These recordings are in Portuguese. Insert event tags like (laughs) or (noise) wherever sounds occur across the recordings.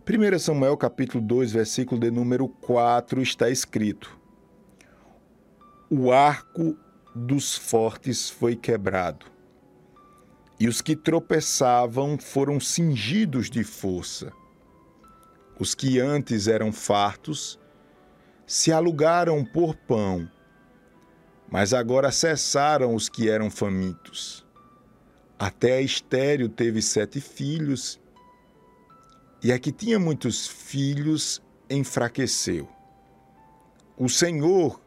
1 Samuel capítulo 2, versículo de número 4 está escrito: O arco dos fortes foi quebrado, e os que tropeçavam foram cingidos de força. Os que antes eram fartos se alugaram por pão, mas agora cessaram os que eram famintos. Até estéreo teve sete filhos e a que tinha muitos filhos enfraqueceu. O Senhor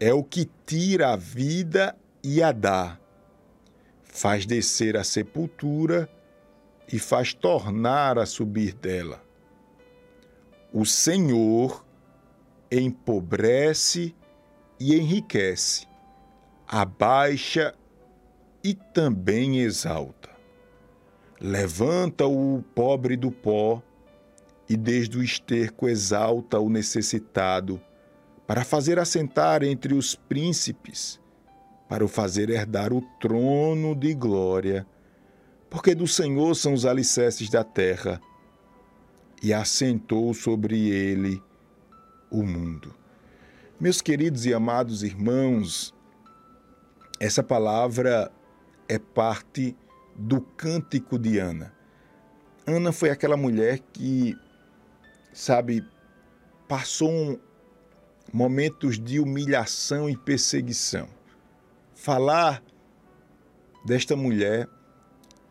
é o que tira a vida e a dá, faz descer a sepultura e faz tornar a subir dela. O Senhor empobrece e enriquece, abaixa e também exalta. Levanta o pobre do pó e desde o esterco exalta o necessitado, para fazer assentar entre os príncipes, para o fazer herdar o trono de glória, porque do Senhor são os alicerces da terra, e assentou sobre ele o mundo. Meus queridos e amados irmãos, essa palavra é parte do Cântico de Ana. Ana foi aquela mulher que, sabe, passou um, momentos de humilhação e perseguição. Falar desta mulher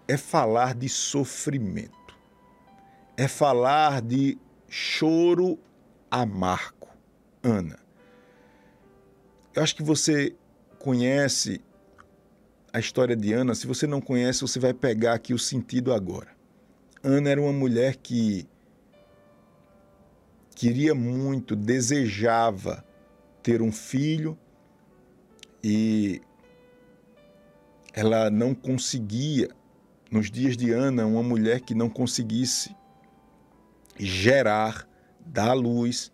é falar de sofrimento, é falar de choro amargo. Ana. Eu acho que você conhece a história de Ana, se você não conhece, você vai pegar aqui o sentido agora. Ana era uma mulher que queria muito, desejava ter um filho e ela não conseguia, nos dias de Ana, uma mulher que não conseguisse gerar, dar luz,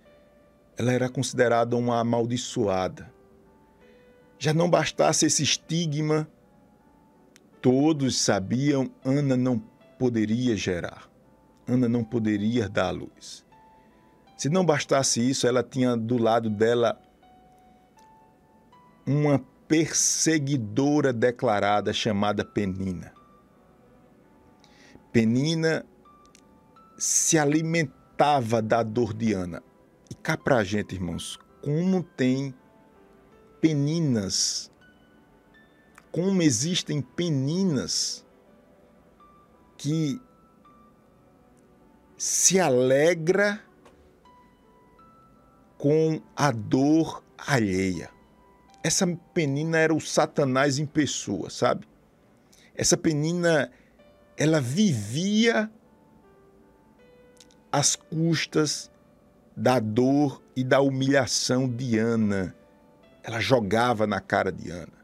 ela era considerada uma amaldiçoada. Já não bastasse esse estigma Todos sabiam, Ana não poderia gerar. Ana não poderia dar luz. Se não bastasse isso, ela tinha do lado dela uma perseguidora declarada chamada Penina. Penina se alimentava da dor de Ana. E cá pra gente, irmãos, como tem peninas como existem peninas que se alegra com a dor alheia. Essa penina era o Satanás em pessoa, sabe? Essa penina, ela vivia às custas da dor e da humilhação de Ana. Ela jogava na cara de Ana.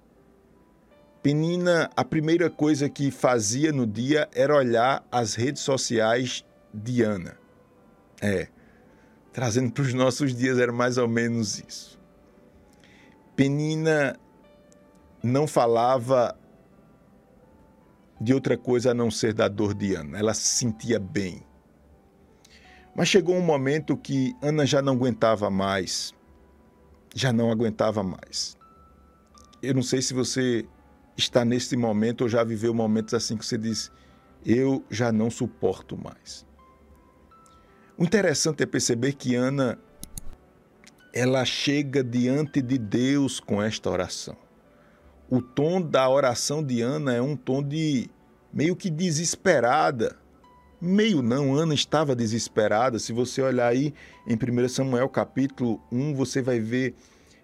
Penina, a primeira coisa que fazia no dia era olhar as redes sociais de Ana. É, trazendo para os nossos dias era mais ou menos isso. Penina não falava de outra coisa a não ser da dor de Ana. Ela se sentia bem. Mas chegou um momento que Ana já não aguentava mais. Já não aguentava mais. Eu não sei se você está nesse momento ou já viveu momentos assim que você diz: Eu já não suporto mais. O interessante é perceber que Ana ela chega diante de Deus com esta oração. O tom da oração de Ana é um tom de meio que desesperada. Meio não, Ana estava desesperada. Se você olhar aí em 1 Samuel capítulo 1, você vai ver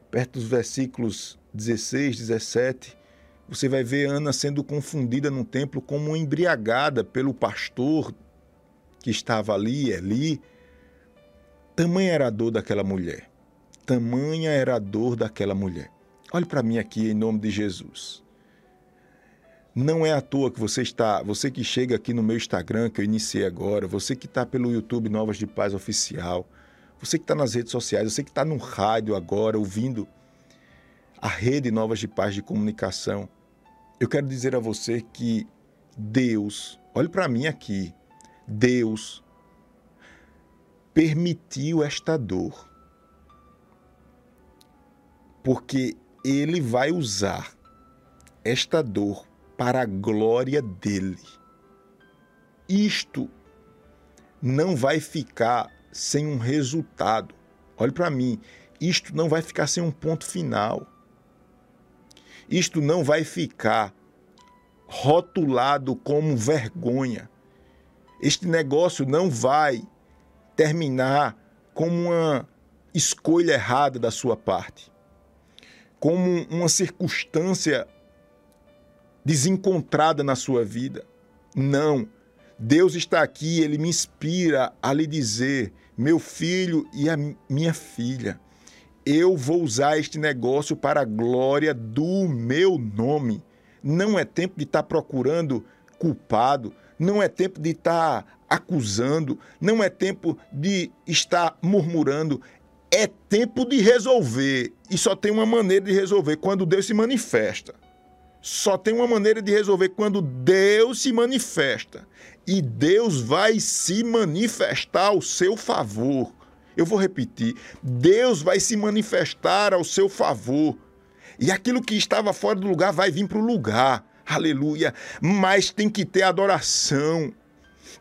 perto dos versículos 16, 17, você vai ver Ana sendo confundida no templo como embriagada pelo pastor que estava ali, Eli. Tamanha era a dor daquela mulher. Tamanha era a dor daquela mulher. Olhe para mim aqui em nome de Jesus. Não é à toa que você está, você que chega aqui no meu Instagram, que eu iniciei agora, você que está pelo YouTube Novas de Paz Oficial, você que está nas redes sociais, você que está no rádio agora, ouvindo a rede Novas de Paz de Comunicação. Eu quero dizer a você que Deus, olhe para mim aqui, Deus permitiu esta dor. Porque ele vai usar esta dor para a glória dele. Isto não vai ficar sem um resultado. Olhe para mim, isto não vai ficar sem um ponto final. Isto não vai ficar rotulado como vergonha. Este negócio não vai terminar como uma escolha errada da sua parte, como uma circunstância desencontrada na sua vida. Não. Deus está aqui, ele me inspira a lhe dizer: meu filho e a minha filha, eu vou usar este negócio para a glória do meu nome. Não é tempo de estar procurando culpado, não é tempo de estar acusando, não é tempo de estar murmurando, é tempo de resolver. E só tem uma maneira de resolver quando Deus se manifesta. Só tem uma maneira de resolver quando Deus se manifesta. E Deus vai se manifestar ao seu favor. Eu vou repetir: Deus vai se manifestar ao seu favor. E aquilo que estava fora do lugar vai vir para o lugar. Aleluia. Mas tem que ter adoração,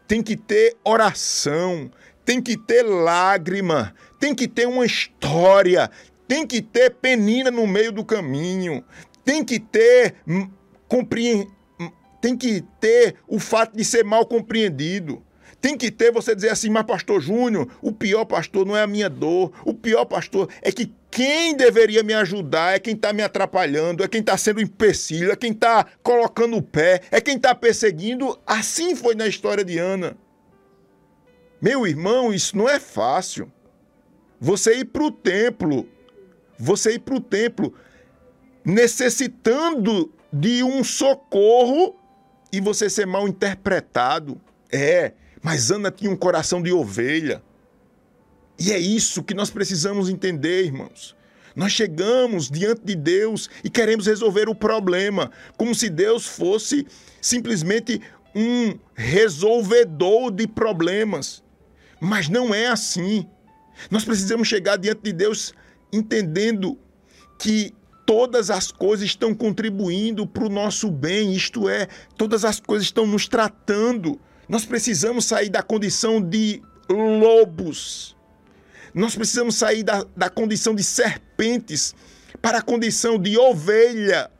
tem que ter oração, tem que ter lágrima, tem que ter uma história, tem que ter penina no meio do caminho, tem que ter hum, compre... Hum, tem que ter o fato de ser mal compreendido. Tem que ter você dizer assim, mas pastor Júnior, o pior pastor não é a minha dor, o pior pastor é que quem deveria me ajudar é quem está me atrapalhando, é quem está sendo empecilho, é quem está colocando o pé, é quem está perseguindo. Assim foi na história de Ana. Meu irmão, isso não é fácil. Você ir para o templo, você ir para o templo necessitando de um socorro e você ser mal interpretado. É, mas Ana tinha um coração de ovelha. E é isso que nós precisamos entender, irmãos. Nós chegamos diante de Deus e queremos resolver o problema, como se Deus fosse simplesmente um resolvedor de problemas. Mas não é assim. Nós precisamos chegar diante de Deus entendendo que todas as coisas estão contribuindo para o nosso bem, isto é, todas as coisas estão nos tratando nós precisamos sair da condição de lobos. Nós precisamos sair da, da condição de serpentes para a condição de ovelha.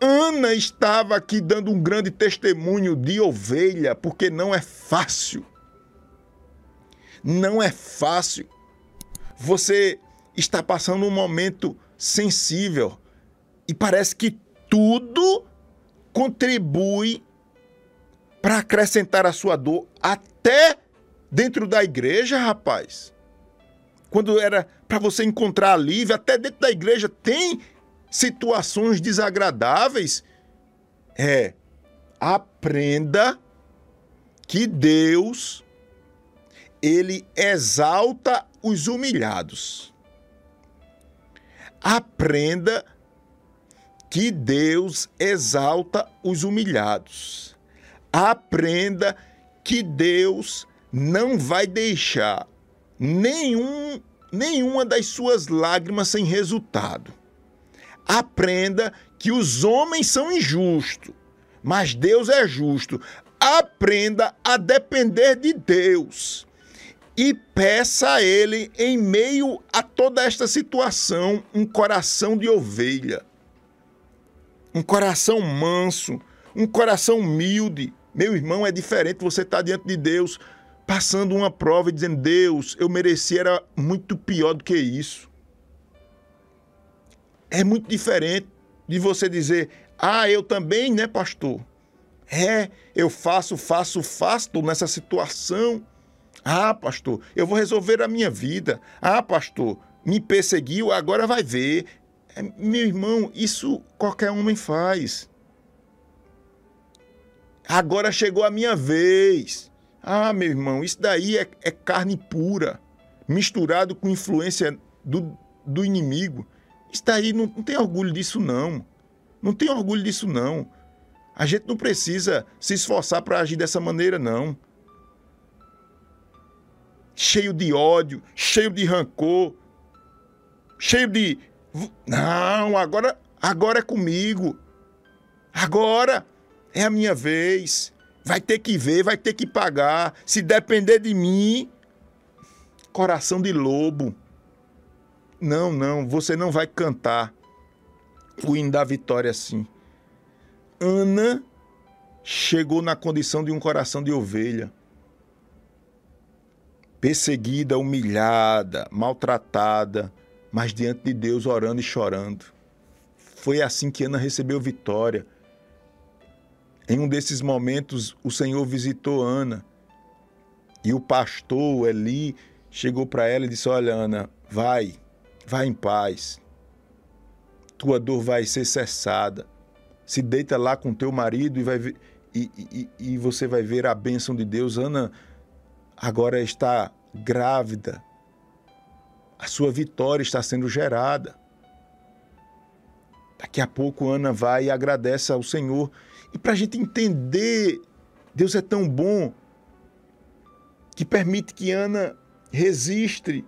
Ana estava aqui dando um grande testemunho de ovelha, porque não é fácil. Não é fácil. Você está passando um momento sensível e parece que tudo contribui para acrescentar a sua dor até dentro da igreja, rapaz. Quando era para você encontrar alívio, até dentro da igreja tem situações desagradáveis. É, aprenda que Deus ele exalta os humilhados. Aprenda que Deus exalta os humilhados aprenda que Deus não vai deixar nenhum, nenhuma das suas lágrimas sem resultado. Aprenda que os homens são injustos, mas Deus é justo. Aprenda a depender de Deus e peça a Ele, em meio a toda esta situação, um coração de ovelha, um coração manso, um coração humilde, meu irmão, é diferente você estar tá diante de Deus, passando uma prova e dizendo: Deus, eu merecia era muito pior do que isso. É muito diferente de você dizer: Ah, eu também, né, pastor? É, eu faço, faço, faço nessa situação. Ah, pastor, eu vou resolver a minha vida. Ah, pastor, me perseguiu, agora vai ver. É, meu irmão, isso qualquer homem faz. Agora chegou a minha vez. Ah, meu irmão, isso daí é, é carne pura, misturado com influência do, do inimigo. Isso daí não, não tem orgulho disso, não. Não tem orgulho disso, não. A gente não precisa se esforçar para agir dessa maneira, não. cheio de ódio, cheio de rancor, cheio de. Não, agora, agora é comigo. Agora é a minha vez. Vai ter que ver, vai ter que pagar. Se depender de mim, coração de lobo. Não, não, você não vai cantar o hino da vitória assim. Ana chegou na condição de um coração de ovelha. Perseguida, humilhada, maltratada, mas diante de Deus orando e chorando. Foi assim que Ana recebeu vitória. Em um desses momentos, o Senhor visitou Ana e o pastor Eli chegou para ela e disse: Olha, Ana, vai, vai em paz. Tua dor vai ser cessada. Se deita lá com teu marido e, vai ver, e, e, e você vai ver a bênção de Deus. Ana agora está grávida a sua vitória está sendo gerada. Daqui a pouco Ana vai e agradece ao Senhor. E para a gente entender, Deus é tão bom que permite que Ana registre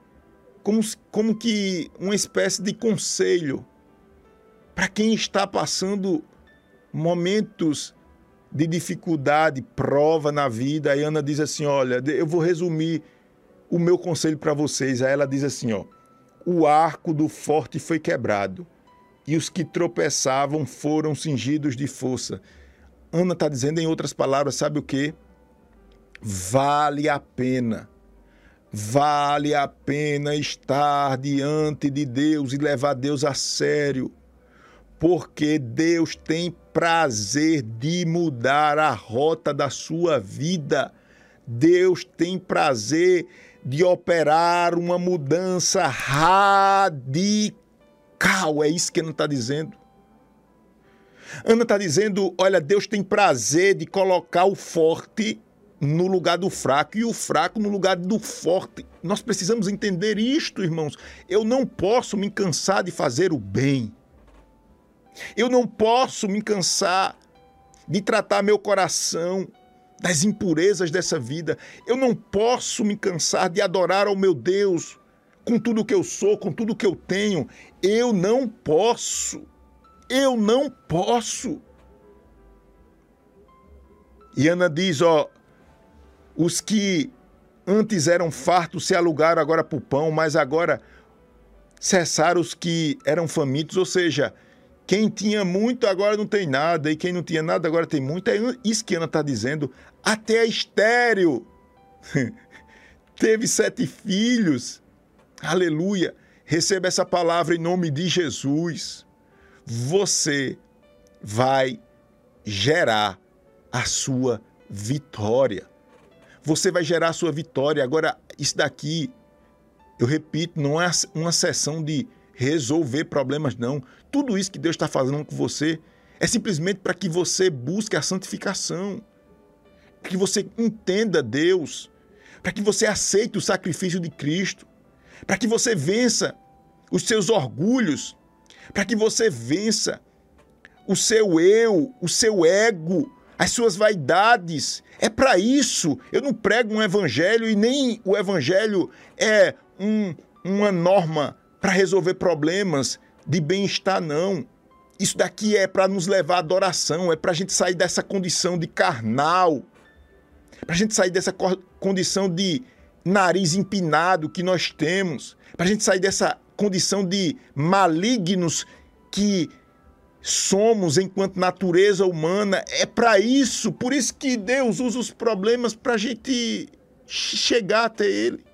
como, como que uma espécie de conselho para quem está passando momentos de dificuldade, prova na vida. Aí Ana diz assim: Olha, eu vou resumir o meu conselho para vocês. Aí ela diz assim, ó: O arco do forte foi quebrado e os que tropeçavam foram cingidos de força. Ana está dizendo em outras palavras, sabe o que? Vale a pena. Vale a pena estar diante de Deus e levar Deus a sério, porque Deus tem prazer de mudar a rota da sua vida. Deus tem prazer de operar uma mudança radical. É isso que Ana está dizendo. Ana está dizendo: olha, Deus tem prazer de colocar o forte no lugar do fraco e o fraco no lugar do forte. Nós precisamos entender isto, irmãos. Eu não posso me cansar de fazer o bem. Eu não posso me cansar de tratar meu coração das impurezas dessa vida. Eu não posso me cansar de adorar ao meu Deus com tudo que eu sou, com tudo que eu tenho. Eu não posso. Eu não posso. E Ana diz, ó, os que antes eram fartos se alugaram agora para o pão, mas agora cessaram os que eram famintos, ou seja, quem tinha muito agora não tem nada, e quem não tinha nada agora tem muito. É isso que Ana está dizendo. Até a estéreo (laughs) teve sete filhos. Aleluia. Receba essa palavra em nome de Jesus. Você vai gerar a sua vitória. Você vai gerar a sua vitória. Agora, isso daqui, eu repito, não é uma sessão de resolver problemas, não. Tudo isso que Deus está fazendo com você é simplesmente para que você busque a santificação, para que você entenda Deus, para que você aceite o sacrifício de Cristo, para que você vença os seus orgulhos, para que você vença o seu eu, o seu ego, as suas vaidades. É para isso. Eu não prego um evangelho e nem o evangelho é um, uma norma para resolver problemas de bem-estar, não. Isso daqui é para nos levar à adoração, é para a gente sair dessa condição de carnal, para a gente sair dessa condição de nariz empinado que nós temos, para a gente sair dessa condição de malignos que somos enquanto natureza humana. É para isso, por isso que Deus usa os problemas para a gente chegar até Ele,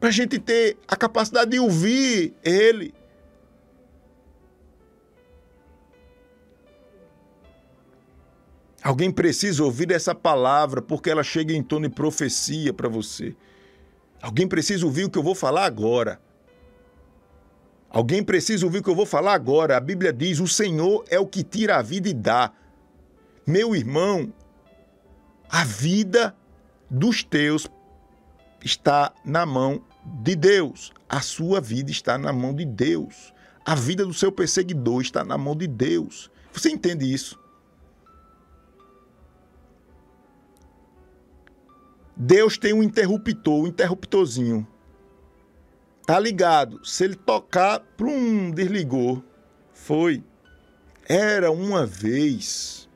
para a gente ter a capacidade de ouvir Ele. Alguém precisa ouvir essa palavra porque ela chega em tom de profecia para você. Alguém precisa ouvir o que eu vou falar agora. Alguém precisa ouvir o que eu vou falar agora. A Bíblia diz: O Senhor é o que tira a vida e dá. Meu irmão, a vida dos teus está na mão de Deus. A sua vida está na mão de Deus. A vida do seu perseguidor está na mão de Deus. Você entende isso? Deus tem um interruptor, um interruptorzinho. Tá ligado. Se ele tocar, plum, desligou. Foi. Era uma vez.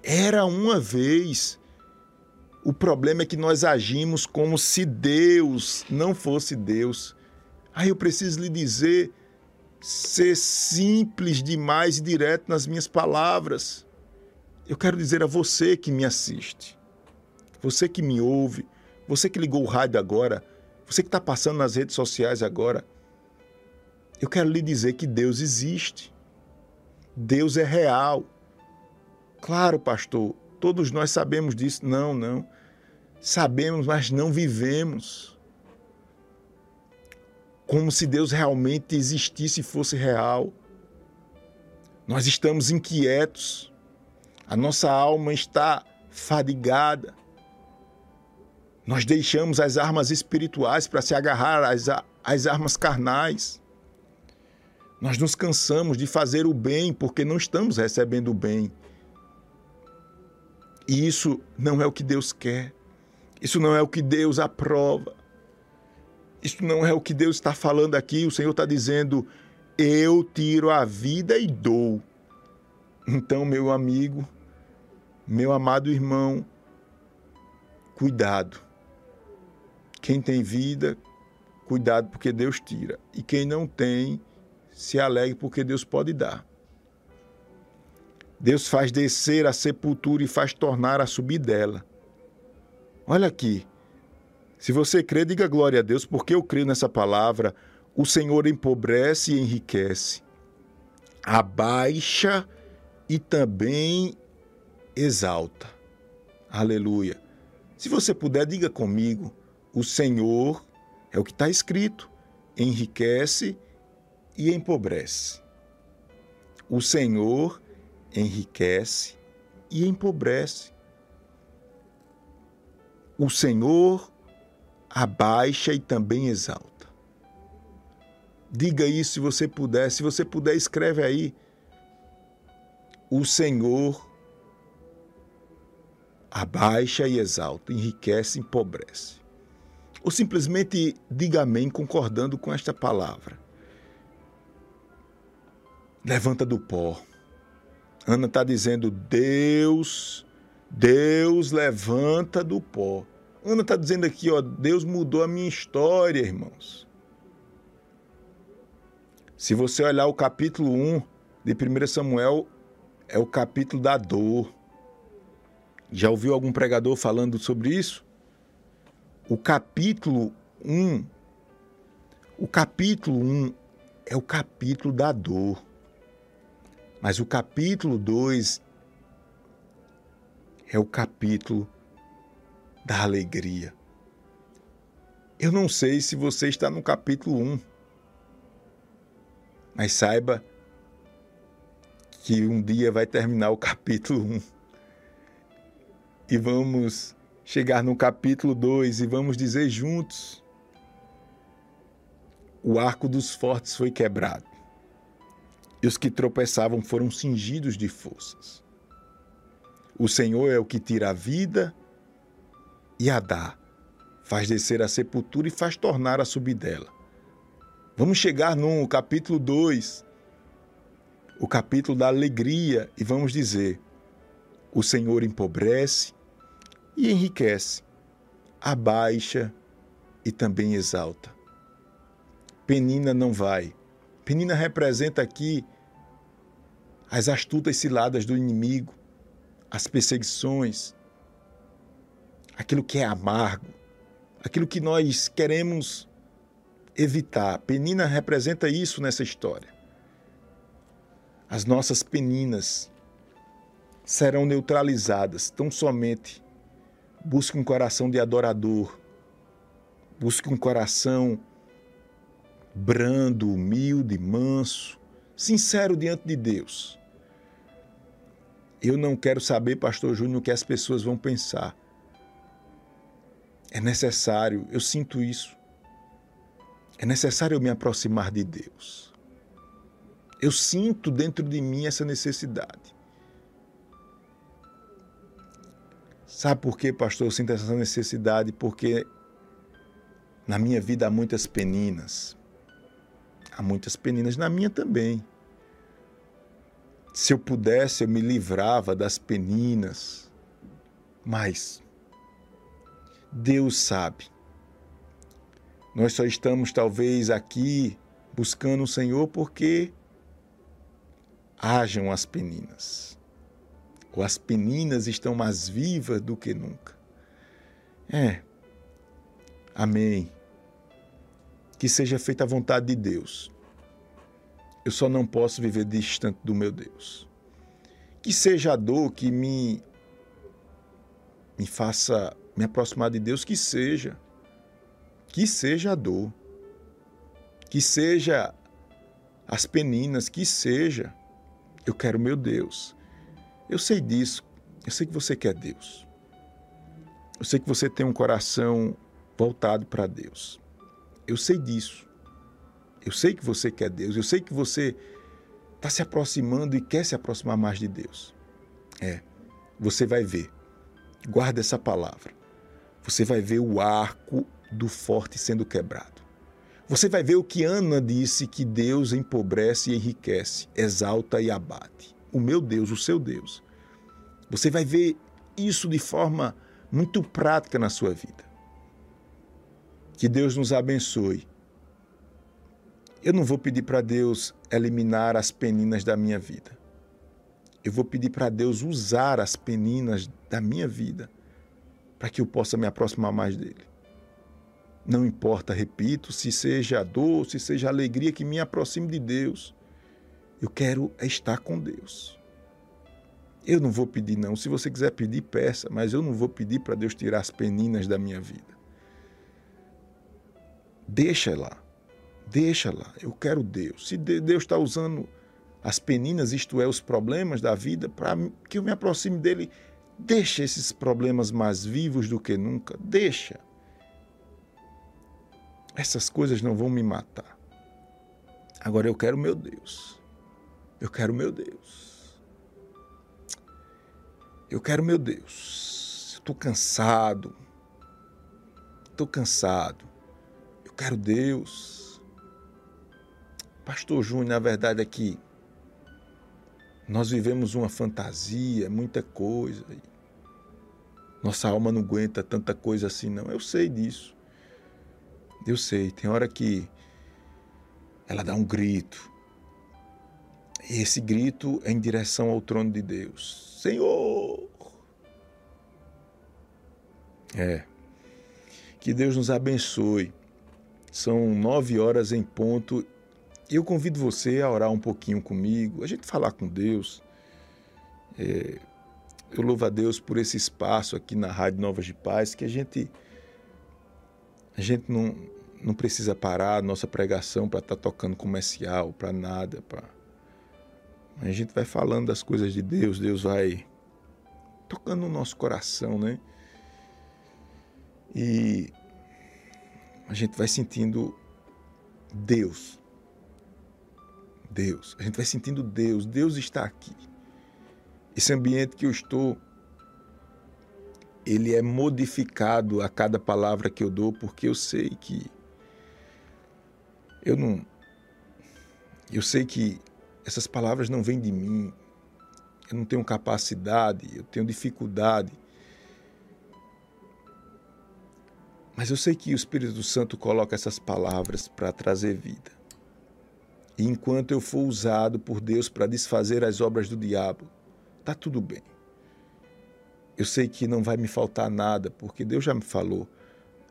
Era uma vez. O problema é que nós agimos como se Deus não fosse Deus. Aí eu preciso lhe dizer, ser simples demais e direto nas minhas palavras. Eu quero dizer a você que me assiste, você que me ouve, você que ligou o rádio agora, você que está passando nas redes sociais agora, eu quero lhe dizer que Deus existe. Deus é real. Claro, pastor, todos nós sabemos disso. Não, não. Sabemos, mas não vivemos. Como se Deus realmente existisse e fosse real. Nós estamos inquietos. A nossa alma está fadigada. Nós deixamos as armas espirituais para se agarrar às, às armas carnais. Nós nos cansamos de fazer o bem porque não estamos recebendo o bem. E isso não é o que Deus quer. Isso não é o que Deus aprova. Isso não é o que Deus está falando aqui. O Senhor está dizendo: Eu tiro a vida e dou. Então, meu amigo, meu amado irmão, cuidado. Quem tem vida, cuidado porque Deus tira. E quem não tem, se alegre porque Deus pode dar. Deus faz descer a sepultura e faz tornar a subir dela. Olha aqui. Se você crê, diga glória a Deus, porque eu creio nessa palavra. O Senhor empobrece e enriquece, abaixa e também exalta. Aleluia. Se você puder, diga comigo: o Senhor, é o que está escrito, enriquece e empobrece. O Senhor enriquece e empobrece. O Senhor abaixa e também exalta. Diga isso se você puder. Se você puder, escreve aí. O Senhor abaixa e exalta, enriquece e empobrece. Ou simplesmente diga amém concordando com esta palavra. Levanta do pó. Ana está dizendo: Deus, Deus levanta do pó. Ana está dizendo aqui, ó, Deus mudou a minha história, irmãos. Se você olhar o capítulo 1 de 1 Samuel, é o capítulo da dor. Já ouviu algum pregador falando sobre isso? O capítulo 1, o capítulo 1 é o capítulo da dor. Mas o capítulo 2 é o capítulo da alegria. Eu não sei se você está no capítulo 1, mas saiba que um dia vai terminar o capítulo 1 e vamos chegar no capítulo 2 e vamos dizer juntos: o arco dos fortes foi quebrado, e os que tropeçavam foram cingidos de forças. O Senhor é o que tira a vida e a dá, faz descer a sepultura e faz tornar a subir dela. Vamos chegar no capítulo 2, o capítulo da alegria, e vamos dizer: o Senhor empobrece e enriquece, abaixa e também exalta. Penina não vai. Penina representa aqui as astutas ciladas do inimigo, as perseguições, aquilo que é amargo, aquilo que nós queremos evitar. Penina representa isso nessa história. As nossas peninas serão neutralizadas tão somente Busque um coração de adorador. Busque um coração brando, humilde, manso, sincero diante de Deus. Eu não quero saber, Pastor Júnior, o que as pessoas vão pensar. É necessário, eu sinto isso. É necessário eu me aproximar de Deus. Eu sinto dentro de mim essa necessidade. Sabe por quê, pastor? Eu sinto essa necessidade porque na minha vida há muitas peninas. Há muitas peninas, na minha também. Se eu pudesse, eu me livrava das peninas. Mas Deus sabe. Nós só estamos talvez aqui buscando o Senhor porque hajam as peninas. As peninas estão mais vivas do que nunca. É. Amém. Que seja feita a vontade de Deus. Eu só não posso viver distante do meu Deus. Que seja a dor que me me faça me aproximar de Deus, que seja. Que seja a dor. Que seja as peninas, que seja. Eu quero meu Deus. Eu sei disso. Eu sei que você quer Deus. Eu sei que você tem um coração voltado para Deus. Eu sei disso. Eu sei que você quer Deus. Eu sei que você está se aproximando e quer se aproximar mais de Deus. É. Você vai ver. Guarda essa palavra. Você vai ver o arco do forte sendo quebrado. Você vai ver o que Ana disse que Deus empobrece e enriquece, exalta e abate. O meu Deus, o seu Deus. Você vai ver isso de forma muito prática na sua vida. Que Deus nos abençoe. Eu não vou pedir para Deus eliminar as peninas da minha vida. Eu vou pedir para Deus usar as peninas da minha vida para que eu possa me aproximar mais dele. Não importa, repito, se seja a dor, se seja a alegria que me aproxime de Deus. Eu quero estar com Deus. Eu não vou pedir, não. Se você quiser pedir, peça, mas eu não vou pedir para Deus tirar as peninas da minha vida. Deixa lá. Deixa lá. Eu quero Deus. Se Deus está usando as peninas, isto é, os problemas da vida, para que eu me aproxime dele, deixa esses problemas mais vivos do que nunca. Deixa. Essas coisas não vão me matar. Agora eu quero meu Deus. Eu quero meu Deus. Eu quero meu Deus. Estou cansado. Estou cansado. Eu quero Deus. Pastor Júnior, na verdade aqui, nós vivemos uma fantasia, muita coisa. Nossa alma não aguenta tanta coisa assim, não. Eu sei disso. Eu sei, tem hora que ela dá um grito. Esse grito é em direção ao trono de Deus. Senhor! É. Que Deus nos abençoe. São nove horas em ponto. Eu convido você a orar um pouquinho comigo, a gente falar com Deus. É, eu louvo a Deus por esse espaço aqui na Rádio Novas de Paz, que a gente a gente não, não precisa parar a nossa pregação para estar tá tocando comercial, para nada. Pra... A gente vai falando das coisas de Deus, Deus vai tocando no nosso coração, né? E a gente vai sentindo Deus. Deus. A gente vai sentindo Deus. Deus está aqui. Esse ambiente que eu estou ele é modificado a cada palavra que eu dou, porque eu sei que eu não eu sei que essas palavras não vêm de mim. Eu não tenho capacidade, eu tenho dificuldade. Mas eu sei que o Espírito Santo coloca essas palavras para trazer vida. E enquanto eu for usado por Deus para desfazer as obras do diabo, tá tudo bem. Eu sei que não vai me faltar nada, porque Deus já me falou.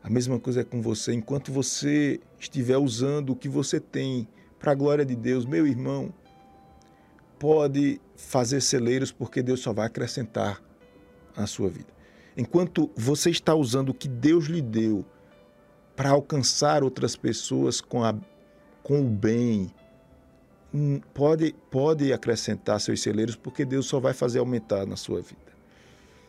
A mesma coisa é com você. Enquanto você estiver usando o que você tem para a glória de Deus, meu irmão, pode fazer celeiros, porque Deus só vai acrescentar na sua vida. Enquanto você está usando o que Deus lhe deu para alcançar outras pessoas com, a, com o bem, hum, pode, pode acrescentar seus celeiros, porque Deus só vai fazer aumentar na sua vida.